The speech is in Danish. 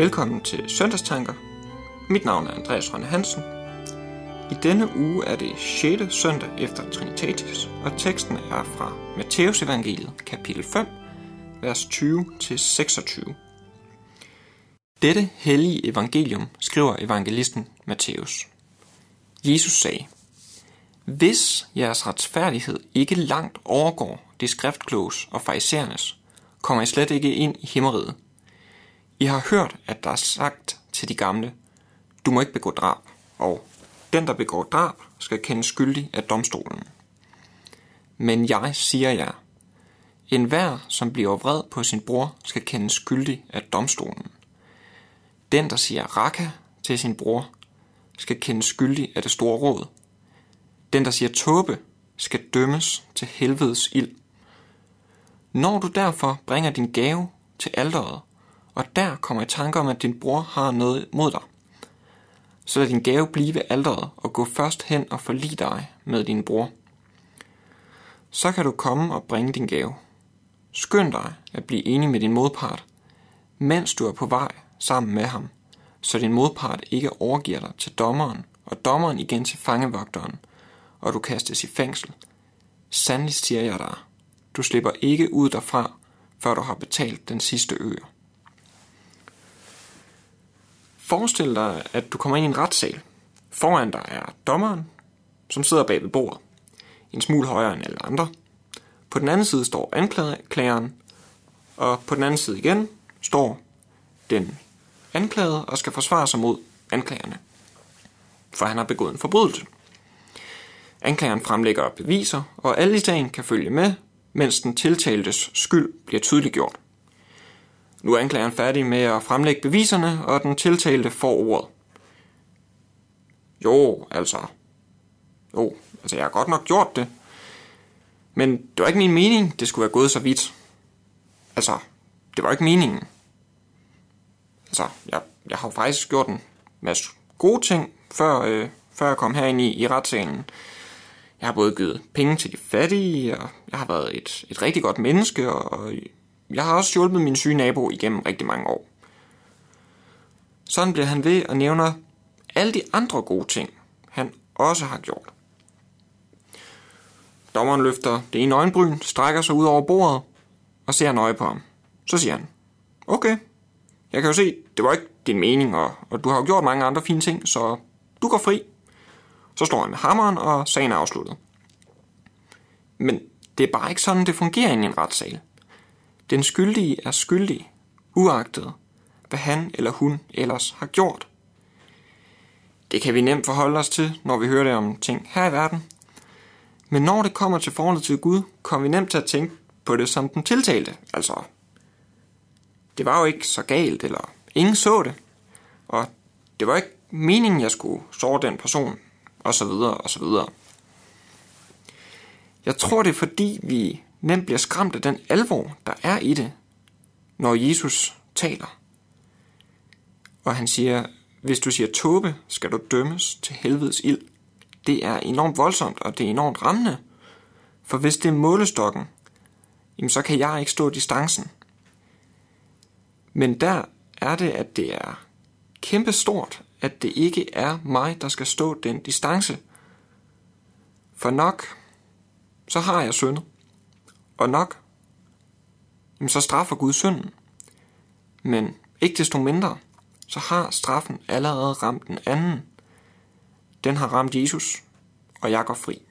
Velkommen til Søndagstanker. Mit navn er Andreas Rønne Hansen. I denne uge er det 6. søndag efter Trinitatis, og teksten er fra Matteus evangeliet, kapitel 5, vers 20-26. Dette hellige evangelium skriver evangelisten Matthæus. Jesus sagde, Hvis jeres retfærdighed ikke langt overgår det skriftkloges og fariserernes, kommer I slet ikke ind i himmeriget. I har hørt, at der er sagt til de gamle, du må ikke begå drab, og den, der begår drab, skal kendes skyldig af domstolen. Men jeg siger jer, en hver, som bliver vred på sin bror, skal kendes skyldig af domstolen. Den, der siger raka til sin bror, skal kendes skyldig af det store råd. Den, der siger tåbe, skal dømmes til helvedes ild. Når du derfor bringer din gave til alderet, og der kommer i tanke om, at din bror har noget mod dig, så lad din gave blive ved alderet og gå først hen og forlig dig med din bror. Så kan du komme og bringe din gave. Skynd dig at blive enig med din modpart, mens du er på vej sammen med ham, så din modpart ikke overgiver dig til dommeren, og dommeren igen til fangevogteren, og du kastes i fængsel. Sandelig siger jeg dig, du slipper ikke ud derfra, før du har betalt den sidste øre. Forestil dig, at du kommer ind i en retssal. Foran dig er dommeren, som sidder bag ved bordet. En smule højere end alle andre. På den anden side står anklageren, og på den anden side igen står den anklagede og skal forsvare sig mod anklagerne. For han har begået en forbrydelse. Anklageren fremlægger beviser, og alle i sagen kan følge med, mens den tiltaltes skyld bliver tydeliggjort. Nu er anklageren færdig med at fremlægge beviserne, og den tiltalte får ordet. Jo, altså. Jo, altså jeg har godt nok gjort det. Men det var ikke min mening, det skulle være gået så vidt. Altså, det var ikke meningen. Altså, jeg, jeg har faktisk gjort en masse gode ting, før, øh, før jeg kom herind i, i retssalen. Jeg har både givet penge til de fattige, og jeg har været et, et rigtig godt menneske, og jeg har også hjulpet min syge nabo igennem rigtig mange år. Sådan bliver han ved og nævner alle de andre gode ting, han også har gjort. Dommeren løfter det ene øjenbryn, strækker sig ud over bordet og ser nøje på ham. Så siger han, okay, jeg kan jo se, det var ikke din mening, og, og du har jo gjort mange andre fine ting, så du går fri. Så slår han med hammeren, og sagen er afsluttet. Men det er bare ikke sådan, det fungerer i en retssal. Den skyldige er skyldig, uagtet hvad han eller hun ellers har gjort. Det kan vi nemt forholde os til, når vi hører det om ting her i verden. Men når det kommer til forholdet til Gud, kommer vi nemt til at tænke på det som den tiltalte. Altså, det var jo ikke så galt, eller ingen så det. Og det var ikke meningen, jeg skulle såre den person, og så videre, og så videre. Jeg tror, det er fordi, vi nemt bliver skræmt af den alvor, der er i det, når Jesus taler. Og han siger, hvis du siger tåbe, skal du dømmes til helvedes ild. Det er enormt voldsomt, og det er enormt rammende. For hvis det er målestokken, jamen så kan jeg ikke stå distancen. Men der er det, at det er kæmpe stort, at det ikke er mig, der skal stå den distance. For nok, så har jeg syndet. Og nok, mm, så straffer Gud synden. Men ikke desto mindre, så har straffen allerede ramt den anden. Den har ramt Jesus, og jeg går fri.